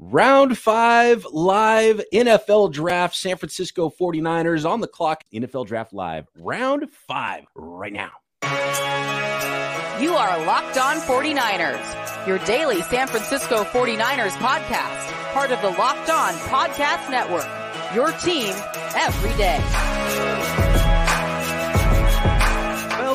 Round five live NFL draft, San Francisco 49ers on the clock. NFL draft live, round five right now. You are Locked On 49ers, your daily San Francisco 49ers podcast, part of the Locked On Podcast Network. Your team every day.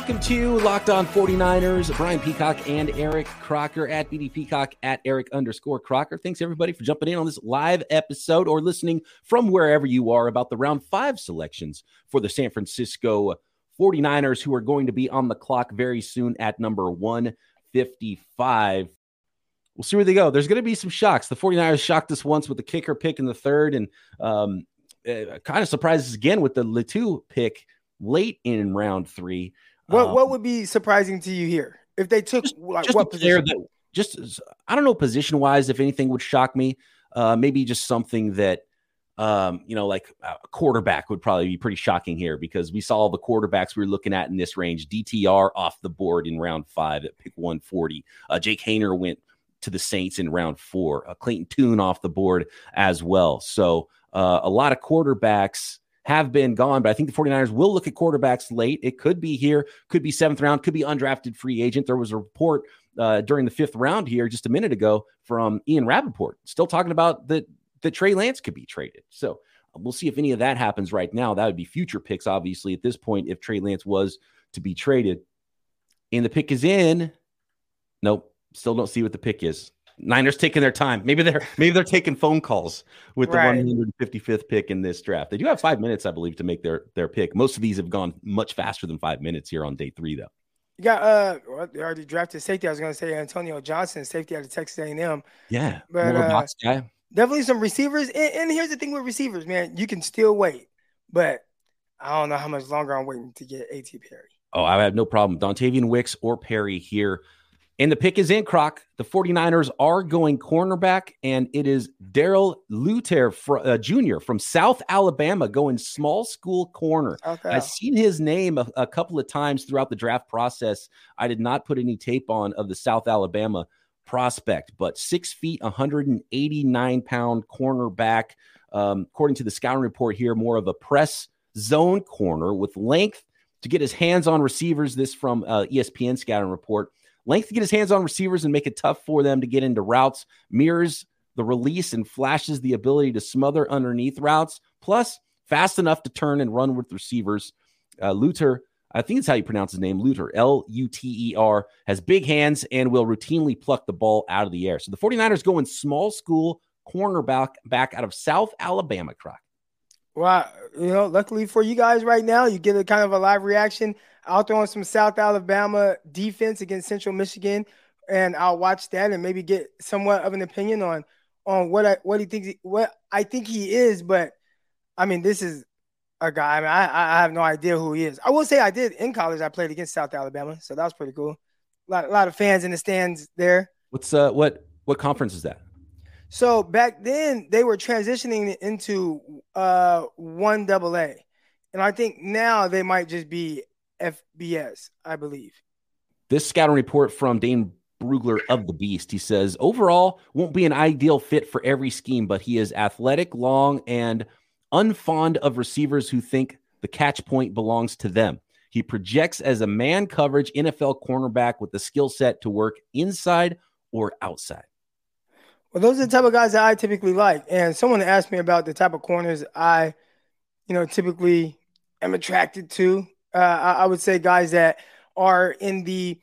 Welcome to Locked On 49ers. Brian Peacock and Eric Crocker at BD Peacock at Eric underscore Crocker. Thanks everybody for jumping in on this live episode or listening from wherever you are about the round five selections for the San Francisco 49ers, who are going to be on the clock very soon at number 155. We'll see where they go. There's going to be some shocks. The 49ers shocked us once with the kicker pick in the third, and um, uh, kind of surprises again with the Latu pick late in round three. What um, what would be surprising to you here if they took just, like just what position? That, just I don't know position wise if anything would shock me. Uh, maybe just something that um, you know, like a quarterback would probably be pretty shocking here because we saw the quarterbacks we were looking at in this range. DTR off the board in round five at pick 140. Uh, Jake Haener went to the Saints in round four. Uh, Clayton Tune off the board as well. So uh, a lot of quarterbacks have been gone. But I think the 49ers will look at quarterbacks late. It could be here, could be seventh round, could be undrafted free agent. There was a report uh, during the fifth round here just a minute ago from Ian Rapoport, still talking about that that Trey Lance could be traded. So uh, we'll see if any of that happens right now. That would be future picks, obviously, at this point, if Trey Lance was to be traded. And the pick is in. Nope. Still don't see what the pick is. Niners taking their time. Maybe they're maybe they're taking phone calls with the right. 155th pick in this draft. They do have five minutes, I believe, to make their their pick. Most of these have gone much faster than five minutes here on day three, though. You got uh, well, they already drafted safety. I was going to say Antonio Johnson, safety out of Texas A&M. Yeah, but uh, guy. definitely some receivers. And, and here's the thing with receivers, man, you can still wait, but I don't know how much longer I'm waiting to get A.T. Perry. Oh, I have no problem. Dontayvion Wicks or Perry here and the pick is in, Croc. The 49ers are going cornerback, and it is Daryl Luter uh, Jr. from South Alabama going small school corner. Okay. I've seen his name a, a, couple of times throughout the draft process. I did not put any tape on of the South Alabama prospect, but six feet, 189 pound cornerback. Um, according to the scouting report here, more of a press zone corner with length to get his hands on receivers. This from uh, ESPN scouting report Length to get his hands on receivers and make it tough for them to get into routes, mirrors the release and flashes the ability to smother underneath routes, plus fast enough to turn and run with receivers. Uh, I think it's how you pronounce his name, Luter, L U T E R, has big hands and will routinely pluck the ball out of the air. So the 49ers go in small school cornerback back out of South Alabama, Croc. Well, you know, luckily for you guys right now, you get a kind of a live reaction out throw on some South Alabama defense against Central Michigan, and I'll watch that and maybe get somewhat of an opinion on on what I what he thinks what I think he is. But I mean, this is a guy. I mean, I I have no idea who he is. I will say I did in college. I played against South Alabama, so that was pretty cool. A lot, a lot of fans in the stands there. What's uh what what conference is that? So back then they were transitioning into uh one double A. And I think now they might just be FBS, I believe. This scouting report from Dane Brugler of the Beast. He says, overall, won't be an ideal fit for every scheme, but he is athletic, long, and unfond of receivers who think the catch point belongs to them. He projects as a man coverage NFL cornerback with the skill set to work inside or outside. Well, those are the type of guys that I typically like. And someone asked me about the type of corners I, you know, typically am attracted to. Uh, I, I, would say guys that are in the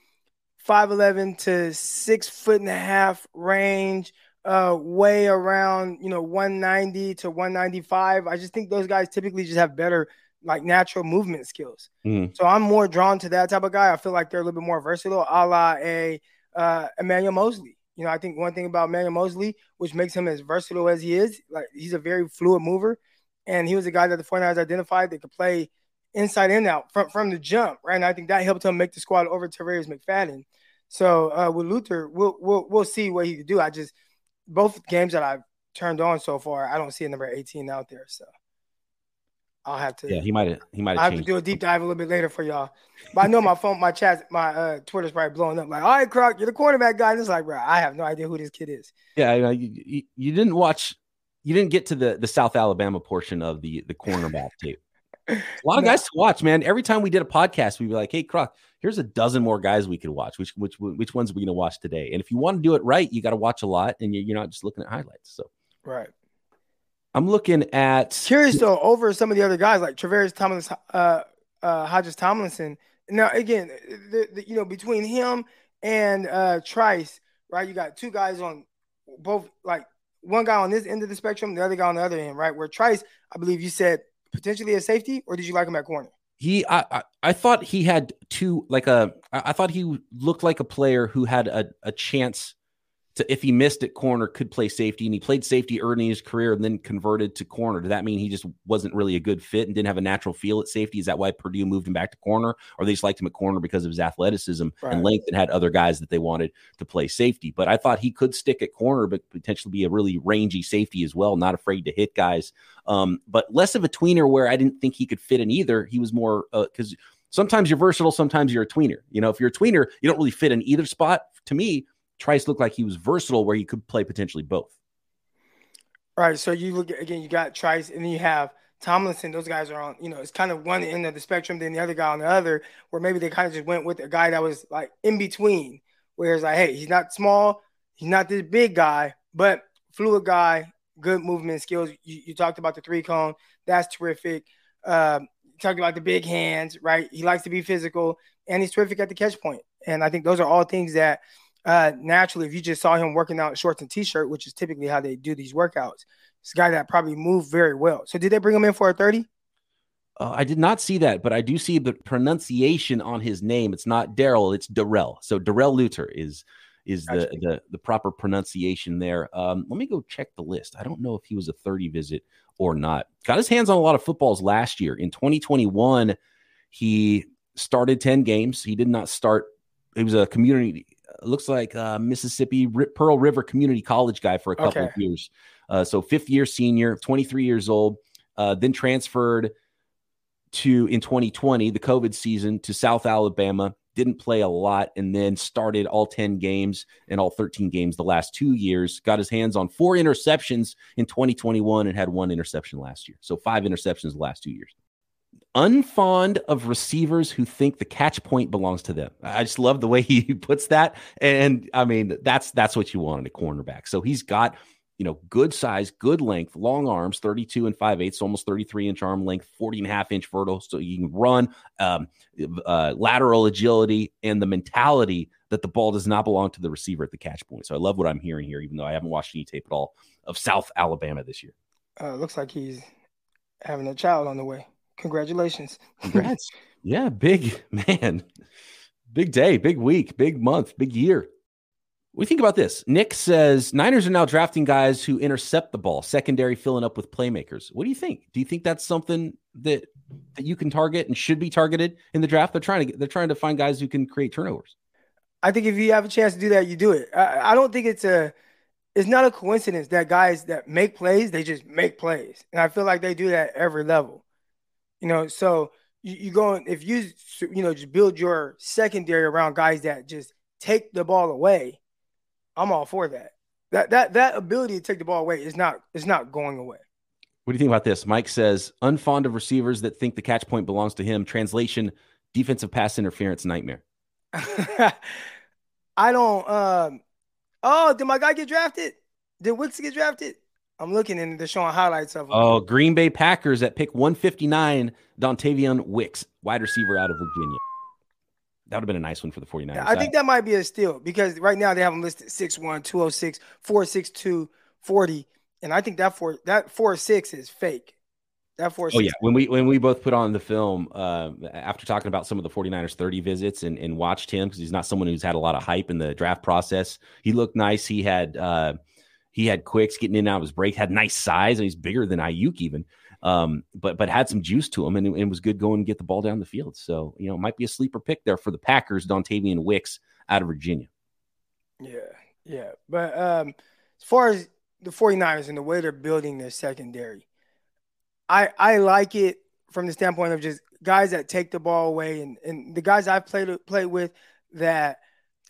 5'11 to six foot and a half range, uh, way around, you know, 190 to 195. I just think those guys typically just have better like natural movement skills. Mm. So I'm more drawn to that type of guy. I feel like they're a little bit more versatile, a la a uh, Emmanuel Moseley. You know, I think one thing about Emmanuel Moseley, which makes him as versatile as he is, like he's a very fluid mover. And he was a guy that the 49ers identified that could play inside and out from, from the jump, right? And I think that helped him make the squad over Tarvarus McFadden. So uh, with Luther, we'll, we'll we'll see what he can do. I just both games that I've turned on so far, I don't see a number 18 out there. So I'll have to. Yeah, he might have. He might I have. to do a deep dive a little bit later for y'all. But I know my phone, my chat, my uh, Twitter's probably blowing up. Like, all right, Croc, you're the quarterback guy. And it's like, bro, I have no idea who this kid is. Yeah, you, know, you, you, you didn't watch. You didn't get to the the South Alabama portion of the the cornerback tape. A lot of No. guys to watch, man. Every time we did a podcast, we'd be like, "Hey, Croc, here's a dozen more guys we could watch. Which which which ones are we going to watch today?" And if you want to do it right, you got to watch a lot, and you're, not just looking at highlights. So Right. I'm looking at Curious though, over some of the other guys like Travaris Thomas, uh, uh, Hodges Tomlinson. Now again, the, the, you know between him and uh, Trice, right? You got two guys on both, like one guy on this end of the spectrum, the other guy on the other end, right? Where Trice, I believe you said potentially a safety, or did you like him at corner? he I, I I thought he had two like a, I thought he looked like a player who had a, a chance to if he missed at corner could play safety and he played safety early in his career and then converted to corner. Did that mean he just wasn't really a good fit and didn't have a natural feel at safety? Is that why Purdue moved him back to corner, or they just liked him at corner because of his athleticism Right. and length and had other guys that they wanted to play safety? But I thought he could stick at corner, but potentially be a really rangy safety as well, not afraid to hit guys um, but less of a tweener where I didn't think he could fit in either. He was more because sometimes you're versatile, sometimes you're a tweener. You know, if you're a tweener, you don't really fit in either spot. To me, Trice looked like he was versatile where he could play potentially both. Right. So you look again, you got Trice, and then you have Tomlinson. Those guys are on, you know, it's kind of one end of the spectrum, then the other guy on the other, where maybe they kind of just went with a guy that was like in between, where it's like, hey, he's not small, he's not this big guy, but fluid guy, good movement skills. You, you talked about the three cone, that's terrific. Um, talked about the big hands, right? He likes to be physical, and he's terrific at the catch point. And I think those are all things that uh, naturally, if you just saw him working out in shorts and t-shirt, which is typically how they do these workouts, it's a guy that probably moved very well. So did they bring him in for a 30? Uh, I did not see that, but I do see the pronunciation on his name. It's not Daryl, it's Darrell. So Darrell Luter is is the, the the proper pronunciation there. Um, let me go check the list. I don't know if he was a 30 visit or not. Got his hands on a lot of footballs last year. In 2021, he started 10 games. He did not start. He was a community. Looks like uh, Mississippi Ri- Pearl River Community College guy for a couple of years. Uh, so fifth year senior, 23 years old. Uh, then transferred to in 2020, the COVID season, to South Alabama. Didn't play a lot, and then started all 10 games and all 13 games the last two years. Got his hands on four interceptions in 2021 and had one interception last year. So five interceptions the last two years. Unfond of receivers who think the catch point belongs to them. I just love the way he puts that. And I mean, that's that's what you want in a cornerback. So he's got you know, good size, good length, long arms, 32 and 5 eighths, almost 33 inch arm length, 40 and a half inch vertical. So you can run, um, uh, lateral agility, and the mentality that the ball does not belong to the receiver at the catch point. So I love what I'm hearing here, even though I haven't watched any tape at all of South Alabama this year. Uh, looks like he's having a child on the way. Congratulations. Congrats. yeah, big man. Big day, big week, big month, big year. We think about this. Nick says Niners are now drafting guys who intercept the ball, secondary filling up with playmakers. What do you think? Do you think that's something that that you can target and should be targeted in the draft? They're trying to get, they're trying to find guys who can create turnovers. I think if you have a chance to do that, you do it. I, I don't think it's a it's not a coincidence that guys that make plays, they just make plays. And I feel like they do that every level. You know, so you, you go if you you know just build your secondary around guys that just take the ball away, I'm all for that. That that that ability to take the ball away is not is not going away. What do you think about this? Mike says unfond of receivers that think the catch point belongs to him. Translation: defensive pass interference nightmare. I don't um oh, did my guy get drafted? Did Wicks get drafted? I'm looking and they're showing highlights of him. Oh, Green Bay Packers at pick 159, Dontayvion Wicks, wide receiver out of Virginia. That would have been a nice one for the 49ers. I think that might be a steal because right now they have him listed 6'1, 206, 462, 40. And I think that four that four six is fake. That four Oh yeah, when we when we both put on the film uh, after talking about some of the 49ers 30 visits and, and watched him because he's not someone who's had a lot of hype in the draft process. He looked nice. He had uh, he had quicks getting in and out of his break, had nice size, and he's bigger than Aiyuk even. Um, but but had some juice to him and it was good going to get the ball down the field. So you know, might be a sleeper pick there for the Packers. Dontayvion Wicks out of Virginia. Yeah, yeah. But um as far as the 49ers and the way they're building their secondary, I I like it from the standpoint of just guys that take the ball away and, and the guys I've played played with that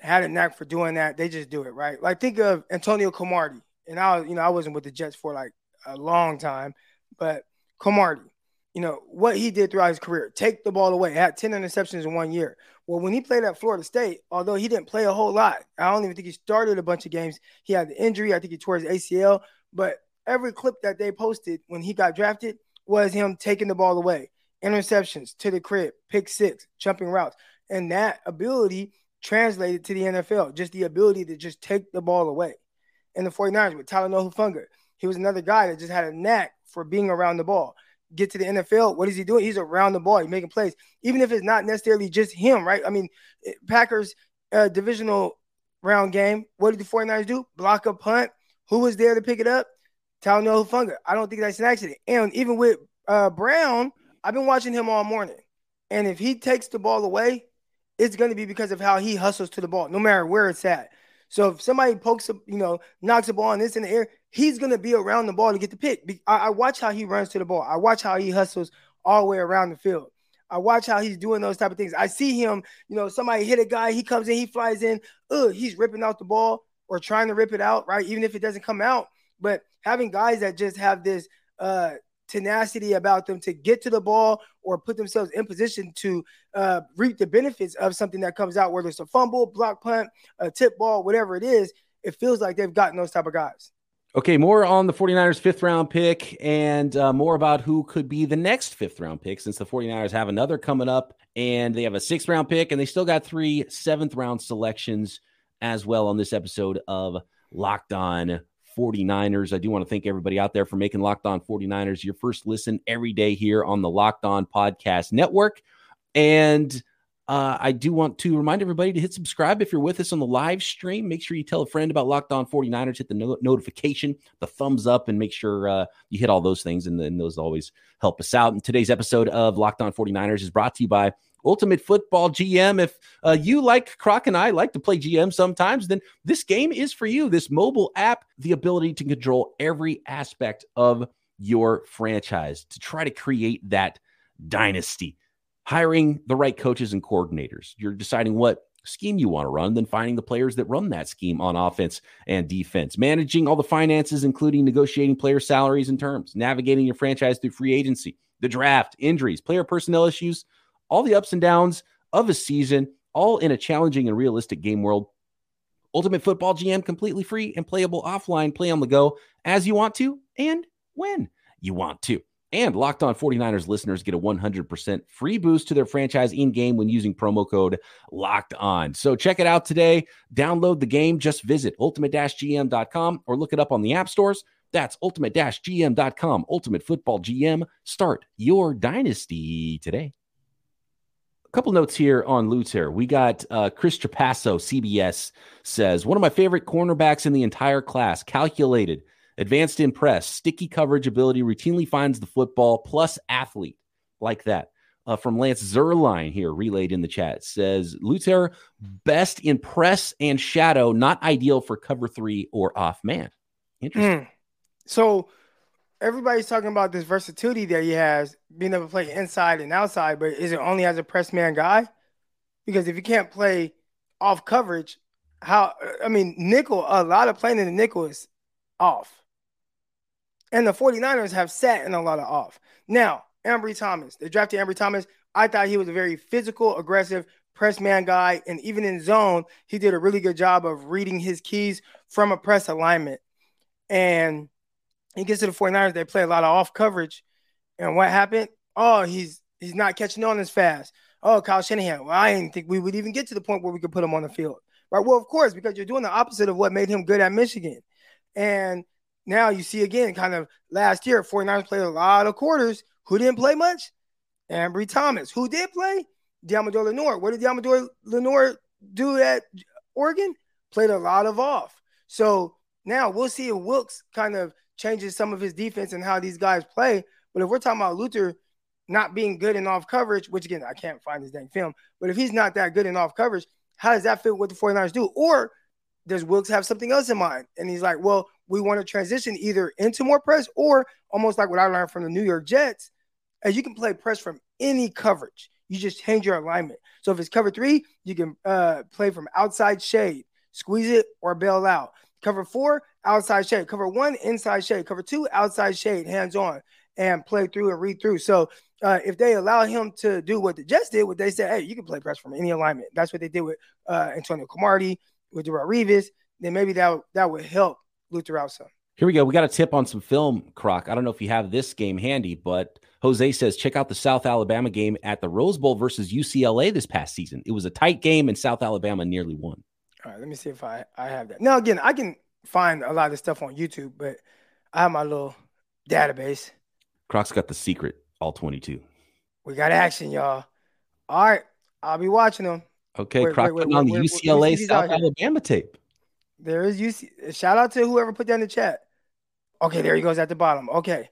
had a knack for doing that, they just do it, right? Like think of Antonio Cromartie. And I you know, I wasn't with the Jets for like a long time, but Cromartie, you know, what he did throughout his career, take the ball away, had 10 interceptions in one year. Well, when he played at Florida State, although he didn't play a whole lot, I don't even think he started a bunch of games. He had the injury, I think he tore his ACL, but every clip that they posted when he got drafted was him taking the ball away, interceptions to the crib, pick six, jumping routes. And that ability translated to the NFL, just the ability to just take the ball away. In the 49ers with Talanoa Hufanga, he was another guy that just had a knack for being around the ball. Get to the NFL, what is he doing? He's around the ball, he's making plays, even if it's not necessarily just him, right? I mean, Packers uh, divisional round game, what did the 49ers do? Block a punt. Who was there to pick it up? Talanoa Hufanga. I don't think that's an accident. And even with uh, Brown, I've been watching him all morning. And if he takes the ball away, it's going to be because of how he hustles to the ball, no matter where it's at. So if somebody pokes, a, you know, knocks a ball and it's in the air, he's to be around the ball to get the pick. I, I watch how he runs to the ball. I watch how he hustles all the way around the field. I watch how he's doing those type of things. I see him, you know, somebody hit a guy, he comes in, he flies in, ugh, he's ripping out the ball or trying to rip it out, right? Even if it doesn't come out. But having guys that just have this uh, tenacity about them to get to the ball or put themselves in position to uh, reap the benefits of something that comes out, whether it's a fumble, block punt, a tip ball, whatever it is, it feels like they've gotten those type of guys. Okay, more on the 49ers fifth round pick and uh, more about who could be the next fifth round pick since the 49ers have another coming up and they have a sixth round pick and they still got three seventh round selections as well on this episode of Locked On 49ers. I do want to thank everybody out there for making Locked On 49ers your first listen every day here on the Locked On Podcast Network. And uh, I do want to remind everybody to hit subscribe if you're with us on the live stream. Make sure you tell a friend about Locked On 49ers, hit the no- notification, the thumbs up, and make sure uh, you hit all those things. And then those always help us out. And today's episode of Locked On 49ers is brought to you by Ultimate Football GM. If uh, you like Croc and I like to play GM sometimes, then this game is for you. This mobile app, the ability to control every aspect of your franchise to try to create that dynasty. Hiring the right coaches and coordinators. You're deciding what scheme you want to run, then finding the players that run that scheme on offense and defense, managing all the finances, including negotiating player salaries and terms, navigating your franchise through free agency, the draft, injuries, player personnel issues, all the ups and downs of a season, all in a challenging and realistic game world. Ultimate Football GM completely free and playable offline. Play on the go as you want to and when you want to. And Locked On 49ers listeners get a 100% free boost to their franchise in game when using promo code Locked On. So check it out today. Download the game. Just visit ultimate gm.com or look it up on the app stores. That's ultimate gm.com. Ultimate Football GM. Start your dynasty today couple notes here on Luther. We got uh, Chris Trapasso, CBS says one of my favorite cornerbacks in the entire class. Calculated, advanced in press, sticky coverage ability, routinely finds the football, plus athlete like that. Uh, from Lance Zierlein here, relayed in the chat, says Luther best in press and shadow, not ideal for cover three or off man. Interesting. Mm. So everybody's talking about this versatility that he has, being able to play inside and outside, but is it only as a press man guy? Because if you can't play off coverage, how I mean, nickel, a lot of playing in the nickel is off. And the 49ers have sat in a lot of off. Now, Ambry Thomas, they drafted Ambry Thomas. I thought he was a very physical, aggressive press man guy. And even in zone, he did a really good job of reading his keys from a press alignment. And he gets to the 49ers, they play a lot of off coverage. And what happened? Oh, he's he's not catching on as fast. Oh, Kyle Shanahan. Well, I didn't think we would even get to the point where we could put him on the field. Right. Well, of course, because you're doing the opposite of what made him good at Michigan. And now you see again, kind of last year, 49ers played a lot of quarters. Who didn't play much? Ambry Thomas. Who did play? Deommodore Lenoir. What did Deommodore Lenoir do at Oregon? Played a lot of off. So now we'll see if Wilks kind of changes some of his defense and how these guys play. But if we're talking about Luther not being good in off coverage, which again, I can't find his dang film, but if he's not that good in off coverage, how does that fit what the 49ers do? Or does Wilks have something else in mind? And he's like, well, we want to transition either into more press or almost like what I learned from the New York Jets, as you can play press from any coverage. You just change your alignment. So if it's cover three, you can uh, play from outside shade, squeeze it or bail out. Cover four, outside shade. Cover one, inside shade. Cover two, outside shade, hands on, and play through and read through. So uh, if they allow him to do what the Jets did, what they said, hey, you can play press from any alignment. That's what they did with uh, Antonio Cromartie, with Darrelle Revis. Then maybe that that would help Luther out some. Here we go. We got a tip on some film, Croc. I don't know if you have this game handy, but Jose says check out the South Alabama game at the Rose Bowl versus UCLA this past season. It was a tight game, and South Alabama nearly won. All right, let me see if I I have that. Now again, I can find a lot of stuff on YouTube, but I have my little database. Croc's got the secret, all 22. We got action, y'all. All right, I'll be watching them. Okay, wait, Croc wait, putting wait, on the UCLA South Alabama tape. There is UC. Shout out to whoever put that in the chat. Okay, there he goes at the bottom. Okay,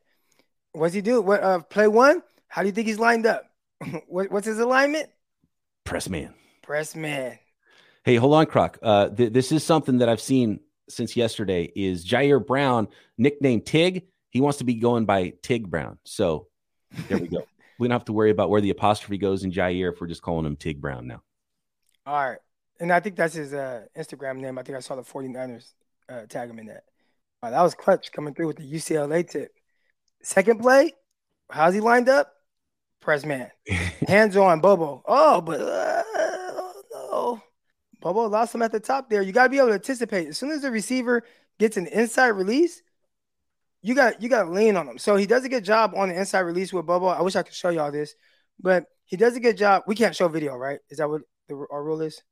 what's he do? What uh, play one? How do you think he's lined up? what, what's his alignment? Press man. Press man. Hey, hold on, Croc. Uh, th- this is something that I've seen since yesterday. Is Ji'Ayir Brown nicknamed Tig? He wants to be going by Tig Brown. So there we go. we don't have to worry about where the apostrophe goes in Ji'Ayir if we're just calling him Tig Brown now. All right. And I think that's his uh, Instagram name. I think I saw the 49ers uh, tag him in that. that was clutch coming through with the UCLA tip. Second play, how's he lined up? Press man. Hands on Bobo. Oh, but uh, no. Bobo lost him at the top there. You got to be able to anticipate. As soon as the receiver gets an inside release, you got you got to lean on him. So he does a good job on the inside release with Bobo. I wish I could show y'all this, but he does a good job. We can't show video, right? Is that what the, our rule is?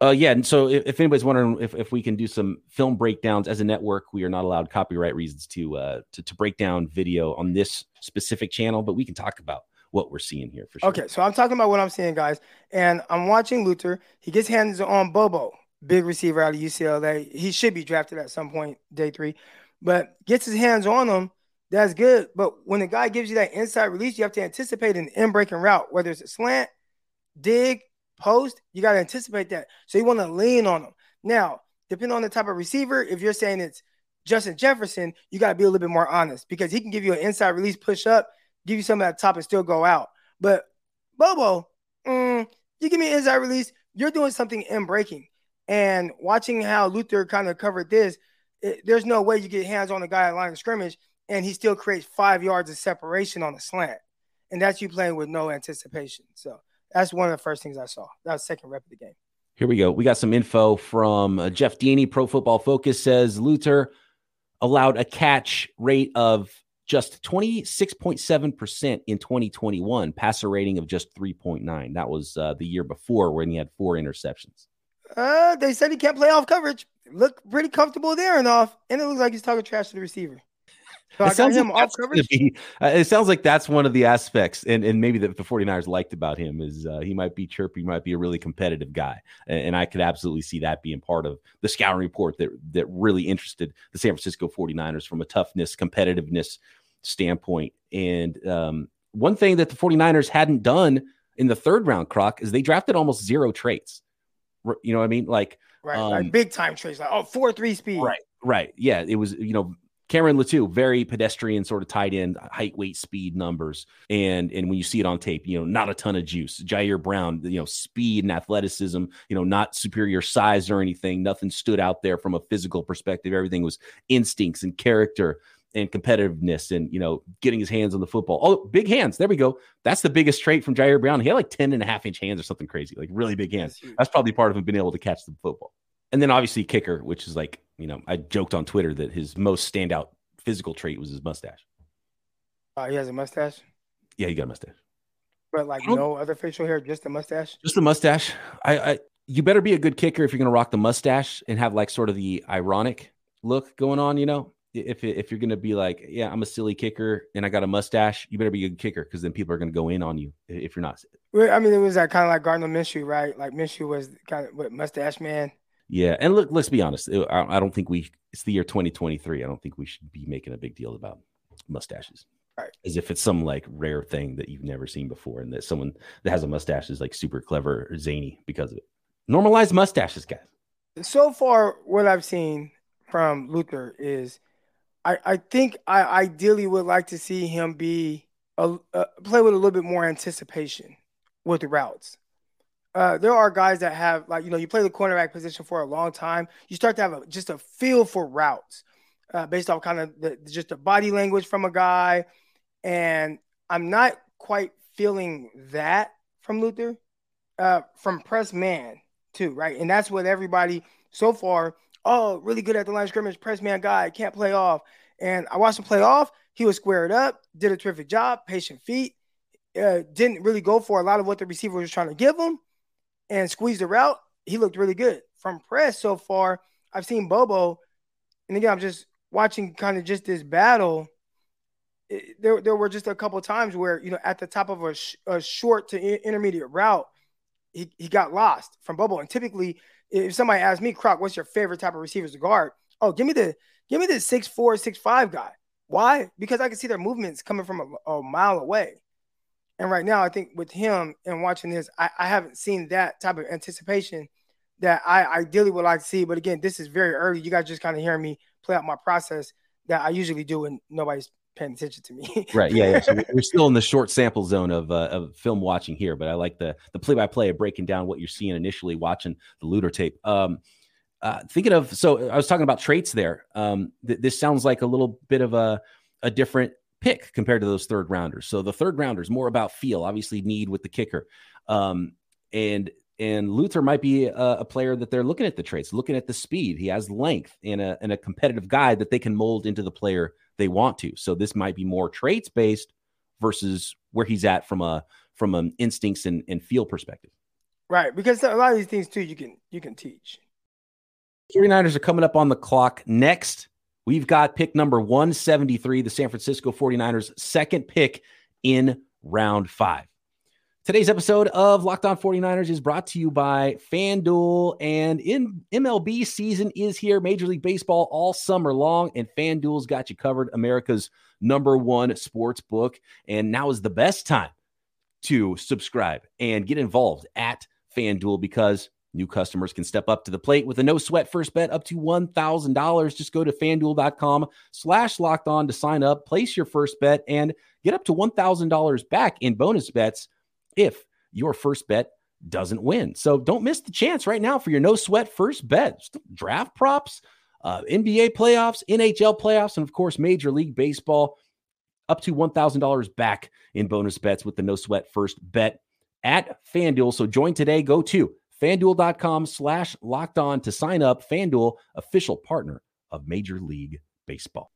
Uh, yeah, and so if, if, anybody's wondering if, if we can do some film breakdowns as a network, we are not allowed copyright reasons to uh to, to break down video on this specific channel, but we can talk about what we're seeing here for sure. Okay, so I'm talking about what I'm seeing, guys, and I'm watching Luther. He gets hands on Bobo, big receiver out of UCLA. He should be drafted at some point, day three, but gets his hands on him. That's good. But when the guy gives you that inside release, you have to anticipate an in breaking route, whether it's a slant, dig, post, you got to anticipate that. So you want to lean on them. Now, depending on the type of receiver, if you're saying it's Justin Jefferson, you got to be a little bit more honest because he can give you an inside release push up, give you some at the top and still go out. But Bobo, mm, you give me an inside release, you're doing something in breaking. And watching how Luther kind of covered this, it, there's no way you get hands on the guy at line of scrimmage and he still creates five yards of separation on a slant. And that's you playing with no anticipation. So that's one of the first things I saw. That was second rep of the game. Here we go. We got some info from uh, Jeff Deeney. Pro Football Focus says Luther allowed a catch rate of just 26.7% in 2021, passer rating of just 3.9. That was uh, the year before when he had four interceptions. Uh, they said he can't play off coverage. Look pretty comfortable there and off. And it looks like he's talking trash to the receiver. So it, sounds like be, uh, it sounds like that's one of the aspects, and, and maybe that the 49ers liked about him is uh, he might be chirpy, might be a really competitive guy. And, and, I could absolutely see that being part of the scouting report that, that really interested the San Francisco 49ers from a toughness, competitiveness standpoint. And um, one thing that the 49ers hadn't done in the third round, Croc, is they drafted almost zero traits. You know what I mean? Like, right, um, like big time traits, like oh, four three speed. Right, right. Yeah, it was you know Cameron Latu, very pedestrian, sort of tight end, height, weight, speed numbers, and and when you see it on tape, you know, not a ton of juice. Ji'Ayir Brown, you know, speed and athleticism, you know, not superior size or anything. Nothing stood out there from a physical perspective. Everything was instincts and character and competitiveness and you know getting his hands on the football. Oh, big hands. There we go. That's the biggest trait from Ji'Ayir Brown. He had like 10 and a half inch hands or something crazy, like really big hands. That's probably part of him being able to catch the football. And then obviously kicker, which is like you know, I joked on Twitter that his most standout physical trait was his mustache. Oh, uh, he has a mustache. Yeah, he got a mustache. But like no other facial hair, just a mustache. Just a mustache. I, I, you better be a good kicker if you're gonna rock the mustache and have like sort of the ironic look going on. You know, if if you're gonna be like, yeah, I'm a silly kicker and I got a mustache, you better be a good kicker because then people are gonna go in on you if you're not. I mean, it was that kind of like Gardner Minshew, right? Like Minshew was kind of what mustache man. Yeah, and look, let's be honest. I, don't think we. It's the year 2023. I don't think we should be making a big deal about mustaches, right. as if it's some like rare thing that you've never seen before, and that someone that has a mustache is like super clever or zany because of it. Normalize mustaches, guys. So far, what I've seen from Luther is, I I think I ideally would like to see him be a, play with a little bit more anticipation with routes. Uh, there are guys that have like you know you play the cornerback position for a long time. You start to have a, just a feel for routes uh, based off kind of the, just the body language from a guy, and I'm not quite feeling that from Luther, uh, from press man too, right? And that's what everybody so far. Oh, really good at the line scrimmage, press man guy, can't play off. And I watched him play off. He was squared up, did a terrific job, patient feet. Uh, didn't really go for a lot of what the receiver was trying to give him and squeezed the route. He looked really good. From press so far, I've seen Bobo, and again, I'm just watching kind of just this battle. There, there were just a couple times where, you know, at the top of a, sh- a short to intermediate route, he, he got lost from Bobo. And typically, if somebody asks me, Croc, what's your favorite type of receivers to guard? Oh, give me the give me the six four, six five guy. Why? Because I can see their movements coming from a, a mile away. And right now, I think with him and watching this, I, I haven't seen that type of anticipation that I ideally would like to see. But again, this is very early. You guys just kind of hearing me play out my process that I usually do when nobody's paying attention to me. right. Yeah. Yeah. So we're still in the short sample zone of, uh, of film watching here, but I like the the play by play of breaking down what you're seeing initially watching the Luter tape. Um, uh, thinking of so I was talking about traits there. Um, th- this sounds like a little bit of a a different pick compared to those third rounders. So the third rounders more about feel, obviously need with the kicker, um, and and Luther might be a, a, player that they're looking at the traits, looking at the speed. He has length and a and a competitive guy that they can mold into the player they want to. So this might be more traits based versus where he's at from a from an instincts and, and feel perspective. Right, because a lot of these things too you can you can teach. 49ers are coming up on the clock next. We've got pick number 173, the San Francisco 49ers, second pick in round five. Today's episode of Locked On 49ers is brought to you by FanDuel. And in MLB season is here, Major League Baseball all summer long, and FanDuel's got you covered, America's number one sports book. And now is the best time to subscribe and get involved at FanDuel because New customers can step up to the plate with a no sweat first bet up to $1,000. Just go to fanduel.com slash locked on to sign up, place your first bet, and get up to $1,000 back in bonus bets if your first bet doesn't win. So don't miss the chance right now for your no sweat first bet. Draft props, uh, NBA playoffs, NHL playoffs, and of course, Major League Baseball. Up to $1,000 back in bonus bets with the no sweat first bet at FanDuel. So join today. Go to fanduel.com slash locked on to sign up. FanDuel, official partner of Major League Baseball.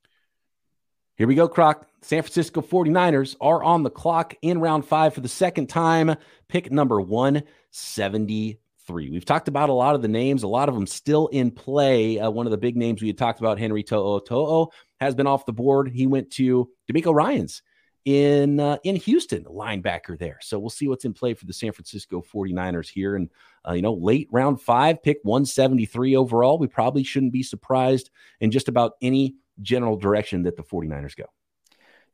Here we go, Croc. San Francisco 49ers are on the clock in round five for the second time. Pick number 173. We've talked about a lot of the names, a lot of them still in play. Uh, one of the big names we had talked about, Henry To'o To'o, has been off the board. He went to DeMeco Ryans in uh, in Houston, linebacker there. So we'll see what's in play for the San Francisco 49ers here. And, uh, you know, late round five, pick 173 overall. We probably shouldn't be surprised in just about any general direction that the 49ers go.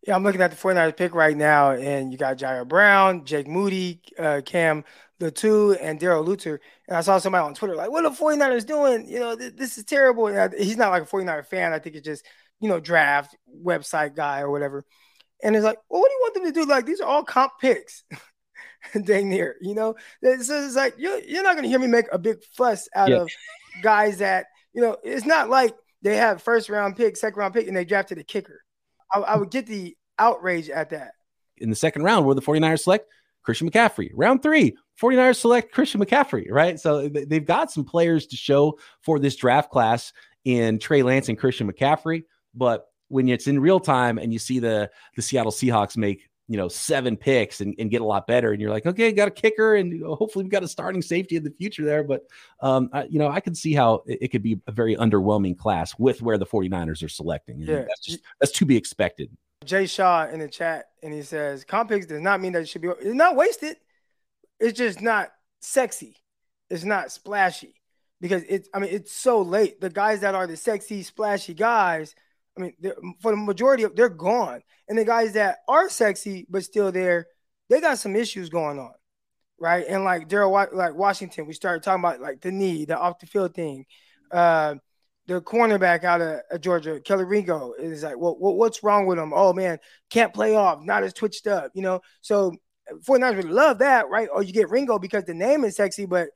Yeah, I'm looking at the 49ers pick right now, and you got Ji'Ayir Brown, Jake Moody, uh, Cam Latu, and Daryl Luter. And I saw somebody on Twitter like, what are the 49ers doing? You know, th- this is terrible. And he's not like a 49er fan. I think it's just, you know, draft website guy or whatever. And it's like, well, what do you want them to do? Like, these are all comp picks. Dang near, you know. So it's like you're, you're not gonna hear me make a big fuss out yeah. of guys that you know. It's not like they have first round pick, second round pick, and they drafted a kicker. I, I would get the outrage at that. In the second round, where the 49ers select Christian McCaffrey. Round three, 49ers select Christian McCaffrey, right? So they've got some players to show for this draft class in Trey Lance and Christian McCaffrey, but when it's in real time and you see the the Seattle Seahawks make you know seven picks and, and get a lot better. And you're like okay got a kicker and hopefully we've got a starting safety in the future there. But um I, you know i can see how it, it, could be a very underwhelming class with where the 49ers are selecting. Yeah. that's just that's to be expected. Jay shaw in the chat and he says comp picks does not mean that it should be it's not wasted. It's just not sexy. It's not splashy. Because it's i mean it's so late. The guys that are the sexy splashy guys I mean, for the majority of they're gone, and the guys that are sexy but still there, they got some issues going on, right? And like Daryl, like Washington, we started talking about like the knee, the off the field thing. Uh, the cornerback out of, of Georgia, Kelee Ringo, is like, well, what's wrong with him? Oh man, can't play off, not as twitched up, you know. So 49ers would love that, right? Or you get Ringo because the name is sexy, but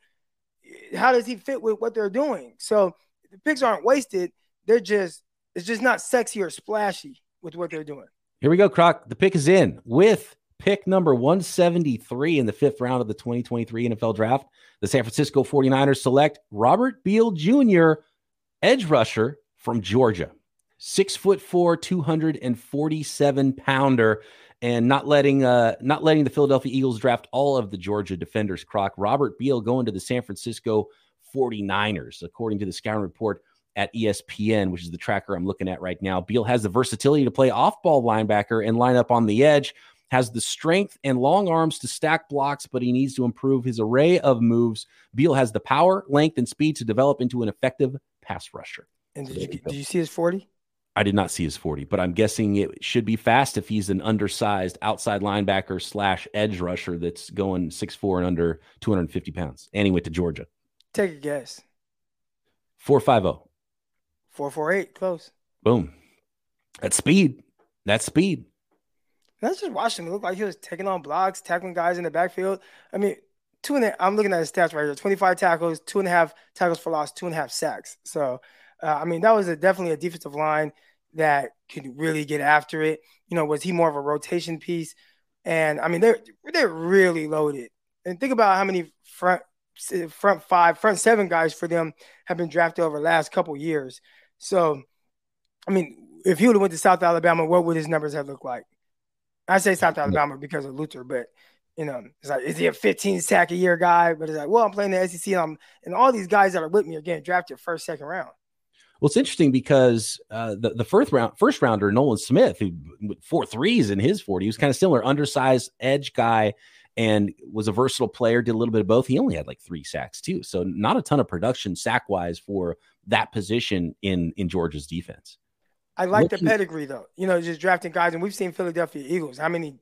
how does he fit with what they're doing? So the picks aren't wasted. They're just it's just not sexy or splashy with what they're doing. Here we go, Croc. The pick is in with pick number 173 in the fifth round of the 2023 NFL draft. The San Francisco 49ers select Robert Beal Jr., edge rusher from Georgia. Six foot four, 247 pounder and not letting uh not letting the Philadelphia Eagles draft all of the Georgia defenders croc Robert Beal going to the San Francisco 49ers according to the scouting report at ESPN which is the tracker I'm looking at right now Beal has the versatility to play off-ball linebacker and line up on the edge has the strength and long arms to stack blocks but he needs to improve his array of moves Beal has the power length and speed to develop into an effective pass rusher and did you, did you see his 40 I did not see his 40, but I'm guessing it should be fast if he's an undersized outside linebacker slash edge rusher that's going six four and under 250 pounds. And he went to Georgia. Take a guess. 450. 448, close. Boom. That's speed. That's speed. Let's just watch him. It looked like he was taking on blocks, tackling guys in the backfield. I mean, two and a, I'm looking at his stats right here 25 tackles, two and a half tackles for loss, two and a half sacks. So, uh, I mean, that was a, definitely a defensive line that could really get after it. You know, was he more of a rotation piece? And I mean, they're they're really loaded. And think about how many front front five, front seven guys for them have been drafted over the last couple years. So, I mean, if he would have went to South Alabama, what would his numbers have looked like? I say South Alabama because of Luther, but you know, it's like, is he a 15 sack a year guy? But it's like, well, I'm playing the SEC, and, I'm, and all these guys that are with me are getting drafted first, second round. Well, it's interesting because uh, the the first round first rounder Nolan Smith, who four threes in his forty, he was kind of similar, undersized edge guy, and was a versatile player. Did a little bit of both. He only had like three sacks too, so not a ton of production sack wise for that position in in Georgia's defense. I like the pedigree though. You know, just drafting guys, and we've seen Philadelphia Eagles. How many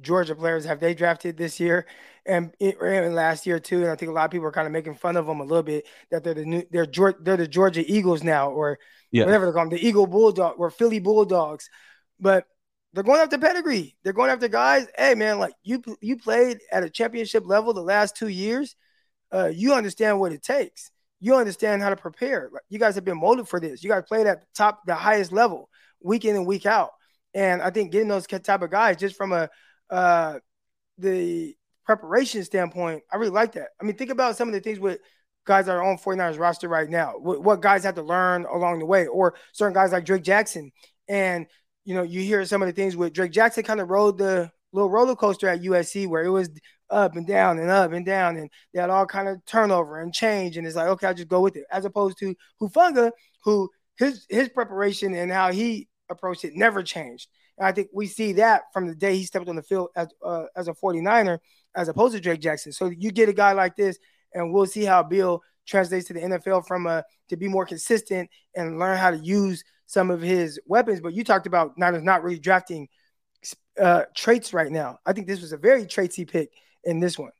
Georgia players have they drafted this year and, and last year too? And I think a lot of people are kind of making fun of them a little bit that they're the new they're they're the Georgia Eagles now or yeah. whatever they're called, the Eagle Bulldog or Philly Bulldogs. But they're going after pedigree. They're going after guys. Hey man, like you you played at a championship level the last two years. Uh, you understand what it takes. You understand how to prepare. You guys have been molded for this. You guys played at the top, the highest level, week in and week out. And I think getting those type of guys just from a uh, the preparation standpoint, I really like that. I mean, think about some of the things with guys that are on 49ers roster right now, what, what guys have to learn along the way, or certain guys like Drake Jackson. And, you know, you hear some of the things with Drake Jackson kind of rode the little roller coaster at USC where it was up and down and up and down, and they had all kind of turnover and change. And it's like, okay, I'll just go with it. As opposed to Hufanga, who his his preparation and how he approached it never changed. And I think we see that from the day he stepped on the field as uh, as a 49er, as opposed to Drake Jackson. So you get a guy like this, and we'll see how Bill translates to the NFL from a to be more consistent and learn how to use some of his weapons. But you talked about Niners not really drafting uh, traits right now. I think this was a very traitsy pick in this one.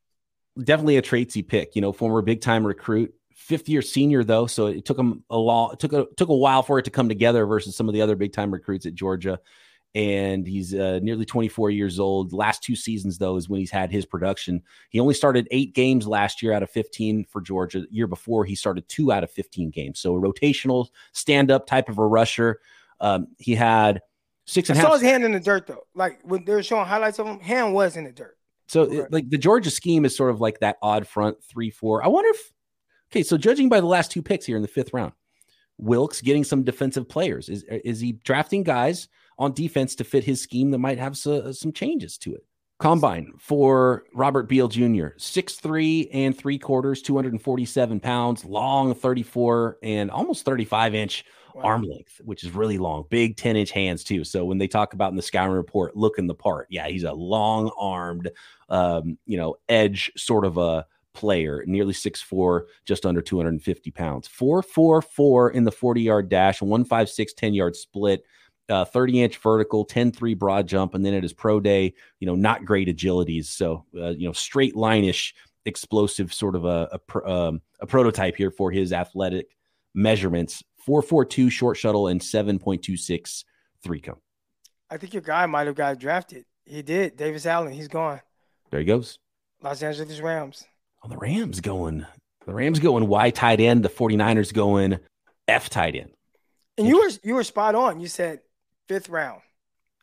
Definitely a traitsy pick. You know, former big time recruit, fifth year senior though, so it took him a long took a took a while for it to come together versus some of the other big time recruits at Georgia and he's uh, nearly 24 years old. Last two seasons, though, is when he's had his production. He only started eight games last year out of 15 for Georgia. The year before, he started two out of 15 games. So, a rotational stand up type of a rusher. Um, he had six I saw his hand in the dirt, though. Like when they were showing highlights of him, hand was in the dirt. So, it, like the Georgia scheme is sort of like that odd front three, four. I wonder if, okay, so judging by the last two picks here in the fifth round, Wilks getting some defensive players. Is, is he drafting guys? on defense to fit his scheme that might have so, uh, some changes to it. Combine for Robert Beal Jr. Six three and three quarters, 247 pounds, long 34 and almost 35 inch wow. arm length, which is really long. Big 10 inch hands, too. So when they talk about in the scouting report, looking the part, yeah, he's a long armed, um, you know, edge sort of a player, nearly six four, just under 250 pounds. 444 in the 40 yard dash, 156 10 yard split uh, 30 inch vertical, 10 3 broad jump, and then at his pro day, you know, not great agilities. So, uh, you know, straight line ish, explosive sort of a, a, um, a prototype here for his athletic measurements 442 short shuttle, and 7.26 three cone. I think your guy might have got drafted. He did. Davis Allen, he's gone. There he goes. Los Angeles Rams. Oh, the Rams going. The Rams going Y tight end. The 49ers going F tight end. And you were you were spot on. You said fifth round.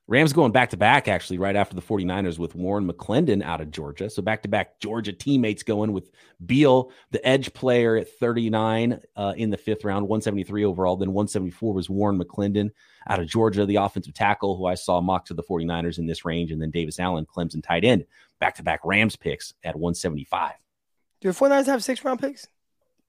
Rams going back to back, actually, right after the 49ers with Warren McClendon out of Georgia. So back to back Georgia teammates going with Beal, the edge player at 39 uh, in the fifth round, 173 overall. Then 174 was Warren McClendon out of Georgia, the offensive tackle who I saw mock to the 49ers in this range. And then Davis Allen, Clemson tight end, back to back Rams picks at 175. Do the 49ers have six round picks?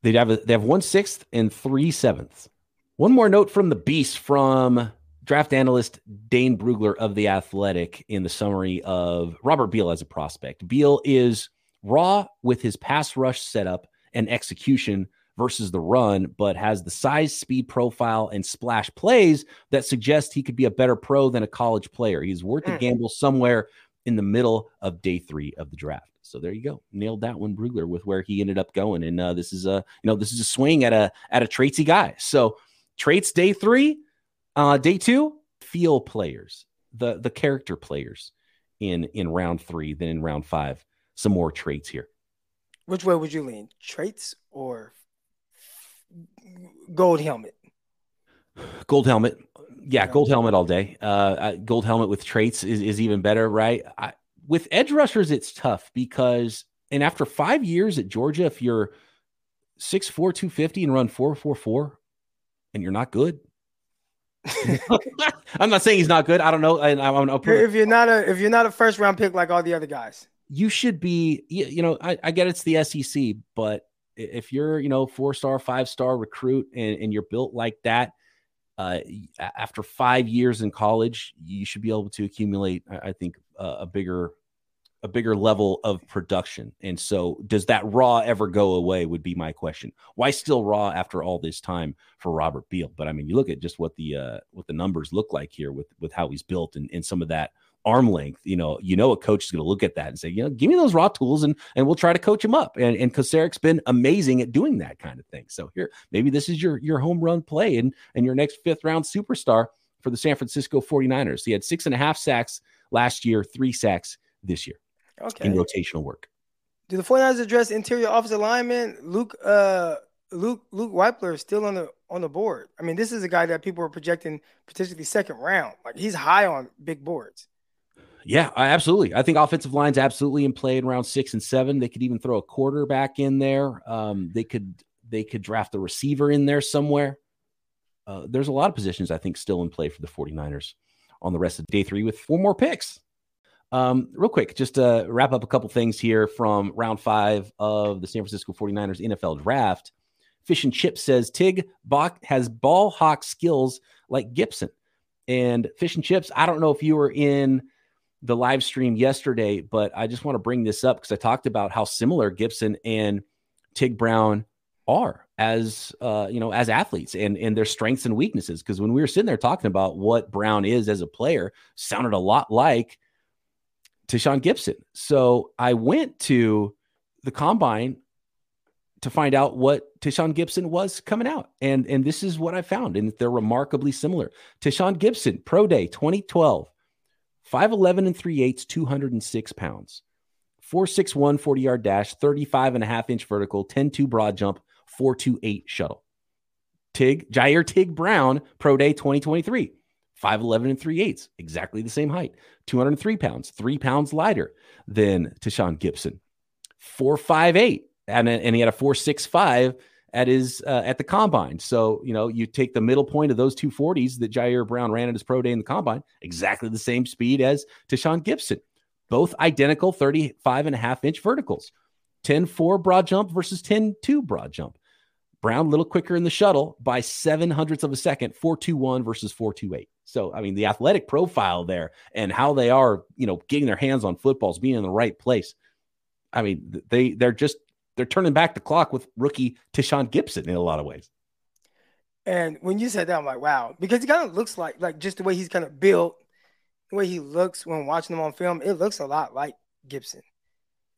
They have a, they have one sixth and three sevenths. One more note from the beast from draft analyst Dane Brugler of The Athletic in the summary of Robert Beal as a prospect. Beal is raw with his pass rush setup and execution versus the run, but has the size, speed profile, and splash plays that suggest he could be a better pro than a college player. He's worth mm. a gamble somewhere in the middle of day three of the draft. So there you go, nailed that one, Brugler, with where he ended up going. And uh, this is a you know this is a swing at a at a traitsy guy. So traits day three, uh, day two, feel players, the the character players in in round three, then in round five, some more traits here. Which way would you lean? Traits or gold helmet? Gold helmet. Yeah, gold helmet all day. Uh, gold helmet with traits is, is even better, right? I, with edge rushers, it's tough because, and after five years at Georgia, if you're 6'4, 250 and run 444 and you're not good, I'm not saying he's not good. I don't know. I, I'm, I'm, if you're not a if you're not a first round pick like all the other guys, you should be. You know, I, I get it's the SEC, but if you're you know four star, five star recruit, and, and you're built like that, uh, after five years in college, you should be able to accumulate. I, I think uh, a bigger a bigger level of production. And so, does that raw ever go away? Would be my question. Why still raw after all this time for Robert Beal? But I mean, you look at just what the uh, what the numbers look like here with with how he's built and, and some of that arm length. You know, you know, a coach is going to look at that and say, you know, give me those raw tools and and we'll try to coach him up. And and Kocurek's been amazing at doing that kind of thing. So here, maybe this is your your home run play and and your next fifth round superstar for the San Francisco 49ers. He had six and a half sacks last year, three sacks this year okay. in rotational work. Do the 49ers address interior offensive lineman Luke uh Luke Luke Wypler is still on the on the board. I mean, this is a guy that people are projecting potentially second round. Like he's high on big boards. Yeah, absolutely. I think offensive line's absolutely in play in round six and seven. They could even throw a quarterback in there. Um, they could they could draft a receiver in there somewhere. Uh, there's a lot of positions I think still in play for the 49ers on the rest of day three with four more picks. Um, real quick, just to wrap up a couple things here from round five of the San Francisco 49ers NFL draft. Fish and Chip says Tig Bach has ball hawk skills like Gipson. And Fish and Chips, I don't know if you were in the live stream yesterday, but I just want to bring this up because I talked about how similar Gipson and Tig Brown are as uh, you know as athletes and and their strengths and weaknesses. Because when we were sitting there talking about what Brown is as a player, sounded a lot like Tashaun Gipson. So I went to the combine to find out what Tashaun Gipson was coming out. And, and this is what I found. And they're remarkably similar. Tashaun Gipson, Pro Day 2012, 5'11 and 3 eighths, 206 pounds, 4'6'1, 40 yard dash, 35 and a half inch vertical, 10 2 broad jump, 4'2'8 shuttle. Tig, Ji'Ayir Tig Brown, Pro Day 2023, 5'11 and 3 eighths, exactly the same height, 203 pounds, three pounds lighter than Tashaun Gipson, 4'5'8, and, and he had a 4'6'5 at his uh, at the combine. So, you know, you take the middle point of those two 40s that Ji'Ayir Brown ran at his pro day in the combine, exactly the same speed as Tashaun Gipson, both identical 35 and a half inch verticals, 10 4 broad jump versus 10 2 broad jump. Brown a little quicker in the shuttle by seven hundredths of a second, 421 versus 428. So, I mean, the athletic profile there and how they are, you know, getting their hands on footballs, being in the right place. I mean, they they're just they're turning back the clock with rookie Tashaun Gipson in a lot of ways. And when you said that, I'm like, wow, because he kind of looks like like just the way he's kind of built, the way he looks when watching him on film, it looks a lot like Gipson.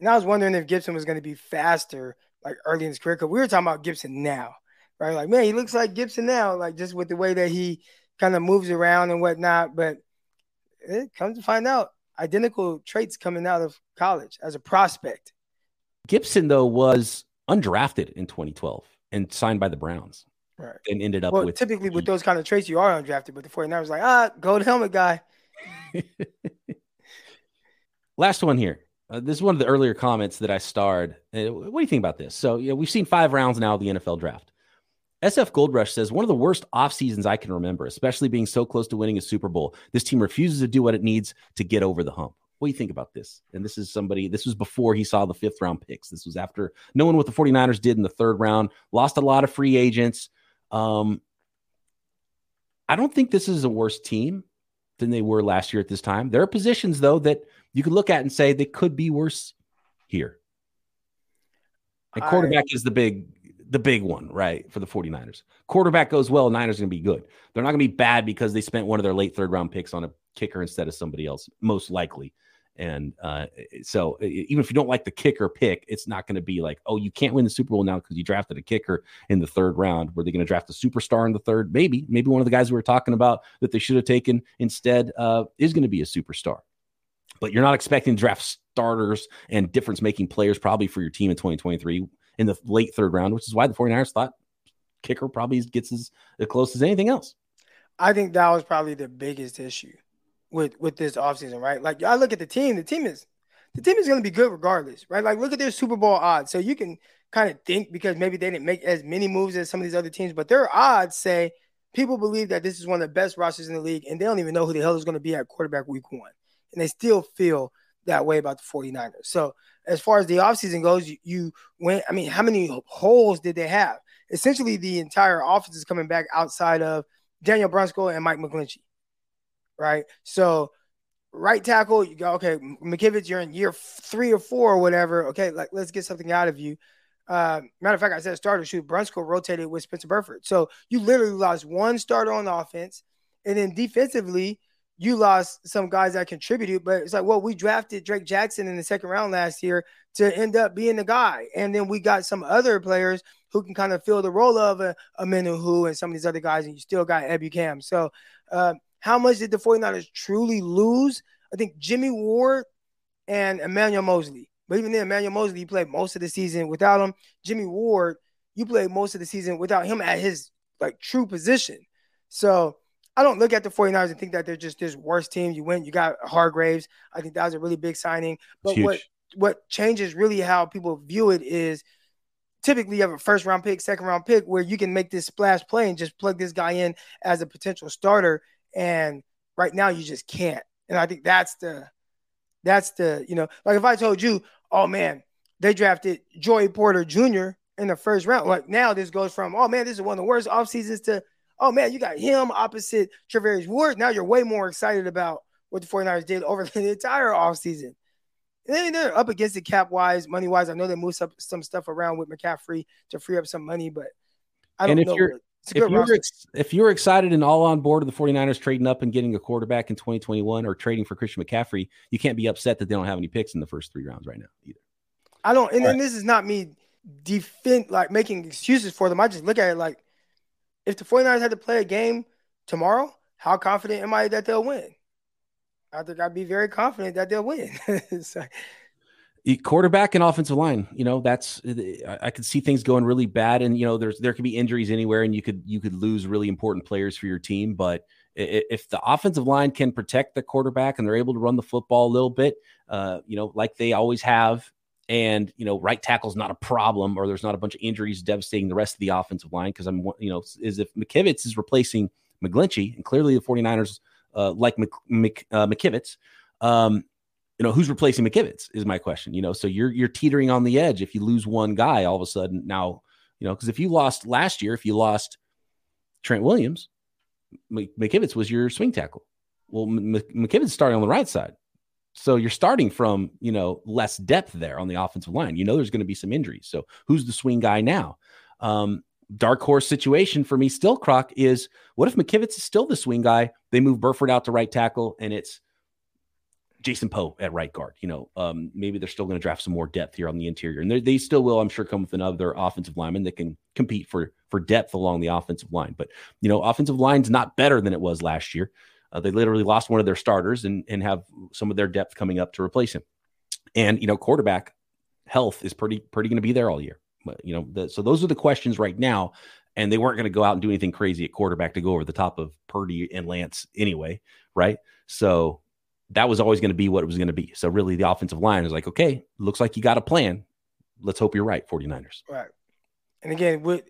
And I was wondering if Gipson was going to be faster like early in his career because we were talking about Gipson now right? Like, man, he looks like Gipson now, like just with the way that he kind of moves around and whatnot. But it comes to find out, identical traits coming out of college as a prospect. Gipson, though, was undrafted in 2012 and signed by the Browns. Right. And ended up well, with typically with those kind of traits, you are undrafted, but the 49ers was like, ah, gold helmet guy. Last one here. Uh, this is one of the earlier comments that I starred. Uh, what do you think about this? So, you know, we've seen five rounds now of the NFL draft. SF Gold Rush says one of the worst off seasons I can remember, especially being so close to winning a Super Bowl. This team refuses to do what it needs to get over the hump. What do you think about this? And this is somebody, this was before he saw the fifth round picks. This was after knowing what the 49ers did in the third round, lost a lot of free agents. Um, I don't think this is a worse team than they were last year at this time. There are positions, though, that you could look at and say they could be worse here. And quarterback I, is the big the big one, right, for the 49ers. Quarterback goes well, Niners going to be good. They're not going to be bad because they spent one of their late third round picks on a kicker instead of somebody else, most likely. And uh, so, even if you don't like the kicker pick, it's not going to be like, oh, you can't win the Super Bowl now because you drafted a kicker in the third round. Were they going to draft a superstar in the third? Maybe, maybe one of the guys we were talking about that they should have taken instead uh, is going to be a superstar. But you're not expecting draft starters and difference making players probably for your team in 2023 in the late third round, which is why the 49ers thought kicker probably gets as, as close as anything else. I think that was probably the biggest issue with with this offseason, right? Like I look at the team, the team is the team is going to be good regardless, right? Like look at their Super Bowl odds. So you can kind of think because maybe they didn't make as many moves as some of these other teams, but their odds say people believe that this is one of the best rosters in the league and they don't even know who the hell is going to be at quarterback week 1. And they still feel that way about the 49ers. So as far as the offseason goes, you, you went, I mean, how many holes did they have? Essentially, the entire offense is coming back outside of Daniel Brunskill and Mike McGlinchey, right? So right tackle, you go, okay, McKivitz, you're in year three or four or whatever. Okay, like let's get something out of you. Uh, matter of fact, I said starter shoot. Brunskill rotated with Spencer Burford. So you literally lost one starter on offense. And then defensively, you lost some guys that contributed, but it's like, well, we drafted Drake Jackson in the second round last year to end up being the guy. And then we got some other players who can kind of fill the role of a, a Omenihu and some of these other guys, and you still got Ebukam. So, uh, how much did the 49ers truly lose? I think Jimmy Ward and Emmanuel Moseley. But even then, Emmanuel Moseley, you played most of the season without him. Jimmy Ward, you played most of the season without him at his like true position. So I don't look at the 49ers and think that they're just this worst team. You win, you got Hargreaves. I think that was a really big signing. But what what changes really how people view it is typically you have a first round pick, second round pick where you can make this splash play and just plug this guy in as a potential starter. And right now you just can't. And I think that's the that's the, you know, like if I told you, oh man, they drafted Joey Porter Jr. in the first round. Like now this goes from, oh man, this is one of the worst off seasons to oh man, you got him opposite Charvarius Ward. Now you're way more excited about what the 49ers did over the entire offseason. And then they're up against it cap wise, money wise. I know they moved some, some stuff around with McCaffrey to free up some money, but I don't and if know. You're, if you're, ex- if you're excited and all on board of the 49ers trading up and getting a quarterback in 2021 or trading for Christian McCaffrey, you can't be upset that they don't have any picks in the first three rounds right now either. I don't, and, and this is not me defend like making excuses for them. I just look at it like if the 49ers had to play a game tomorrow, how confident am I that they'll win? I think I'd be very confident that they'll win. so, quarterback and offensive line you know that's i could see things going really bad and you know there's there could be injuries anywhere and you could you could lose really important players for your team but if the offensive line can protect the quarterback and they're able to run the football a little bit uh, you know like they always have and you know right tackle is not a problem or there's not a bunch of injuries devastating the rest of the offensive line because i'm you know is if mckivitz is replacing mcglinchey and clearly the 49ers uh, like Mc, Mc, uh, mckivitz um, you know who's replacing mckivitz is my question you know? So you're you're teetering on the edge if you lose one guy all of a sudden now you know? Because if you lost last year if you lost trent williams mckivitz was your swing tackle. Well mckivitz starting on the right side so you're starting from, you know, less depth there on the offensive line. You know, there's going to be some injuries. So who's the swing guy now? Um, dark horse situation for me still, Croc, is what if McKivitz is still the swing guy? They move Burford out to right tackle and it's Jason Poe at right guard. You know, um, maybe they're still going to draft some more depth here on the interior. And they still will, I'm sure, come with another offensive lineman that can compete for for depth along the offensive line. But you know, offensive line's not better than it was last year. Uh, they literally lost one of their starters and and have some of their depth coming up to replace him. And you know, quarterback health is pretty pretty going to be there all year. But, you know, the, so those are the questions right now. And they weren't going to go out and do anything crazy at quarterback to go over the top of Purdy and Lance anyway, right? So that was always going to be what it was going to be. So really, the offensive line is like, okay, looks like you got a plan. Let's hope you're right, 49ers. Right. And again, with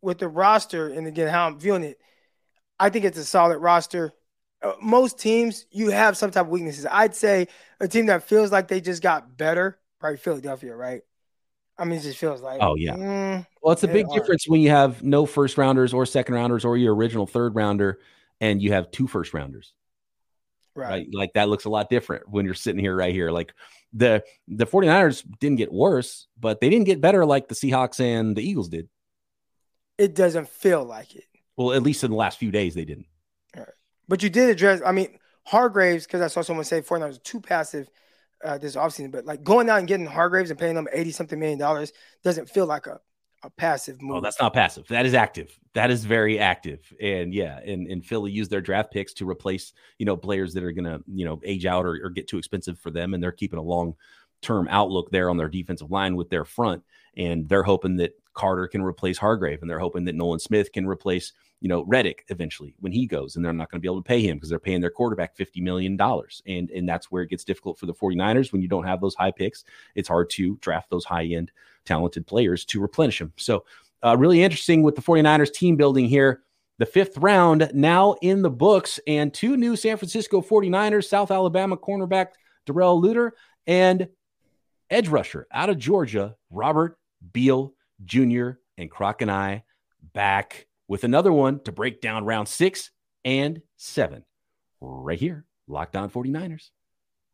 with the roster, and again how I'm viewing it, I think it's a solid roster. Uh, most teams, you have some type of weaknesses. I'd say a team that feels like they just got better, probably Philadelphia, right? I mean, it just feels like. Oh yeah. Mm, well, it's a big are. difference when you have no first rounders or second rounders or your original third rounder, and you have two first rounders. Right. right. Like that looks a lot different when you're sitting here right here. Like the the 49ers didn't get worse, but they didn't get better like the Seahawks and the Eagles did. It doesn't feel like it. Well, at least in the last few days they didn't. But you did address, I mean, Hargreaves, because I saw someone say 49ers was too passive uh, this offseason, but like going out and getting Hargreaves and paying them 80 something million dollars doesn't feel like a, a passive move. Oh, that's not passive. That is active. That is very active. And yeah, and, and Philly used their draft picks to replace, you know, players that are going to, you know, age out or, or get too expensive for them. And they're keeping a long term outlook there on their defensive line with their front. And they're hoping that Carter can replace Hargrave, and they're hoping that Nolan Smith can replace, you know, Reddick eventually when he goes, and they're not going to be able to pay him because they're paying their quarterback $50 million. And, and that's where it gets difficult for the 49ers when you don't have those high picks. It's hard to draft those high end talented players to replenish them. So, uh, really interesting with the 49ers team building here. The fifth round now in the books, and two new San Francisco 49ers, South Alabama cornerback Darrell Luter, and edge rusher out of Georgia, Robert Beal Jr., and Croc and I back with another one to break down round six and seven right here, Locked On 49ers.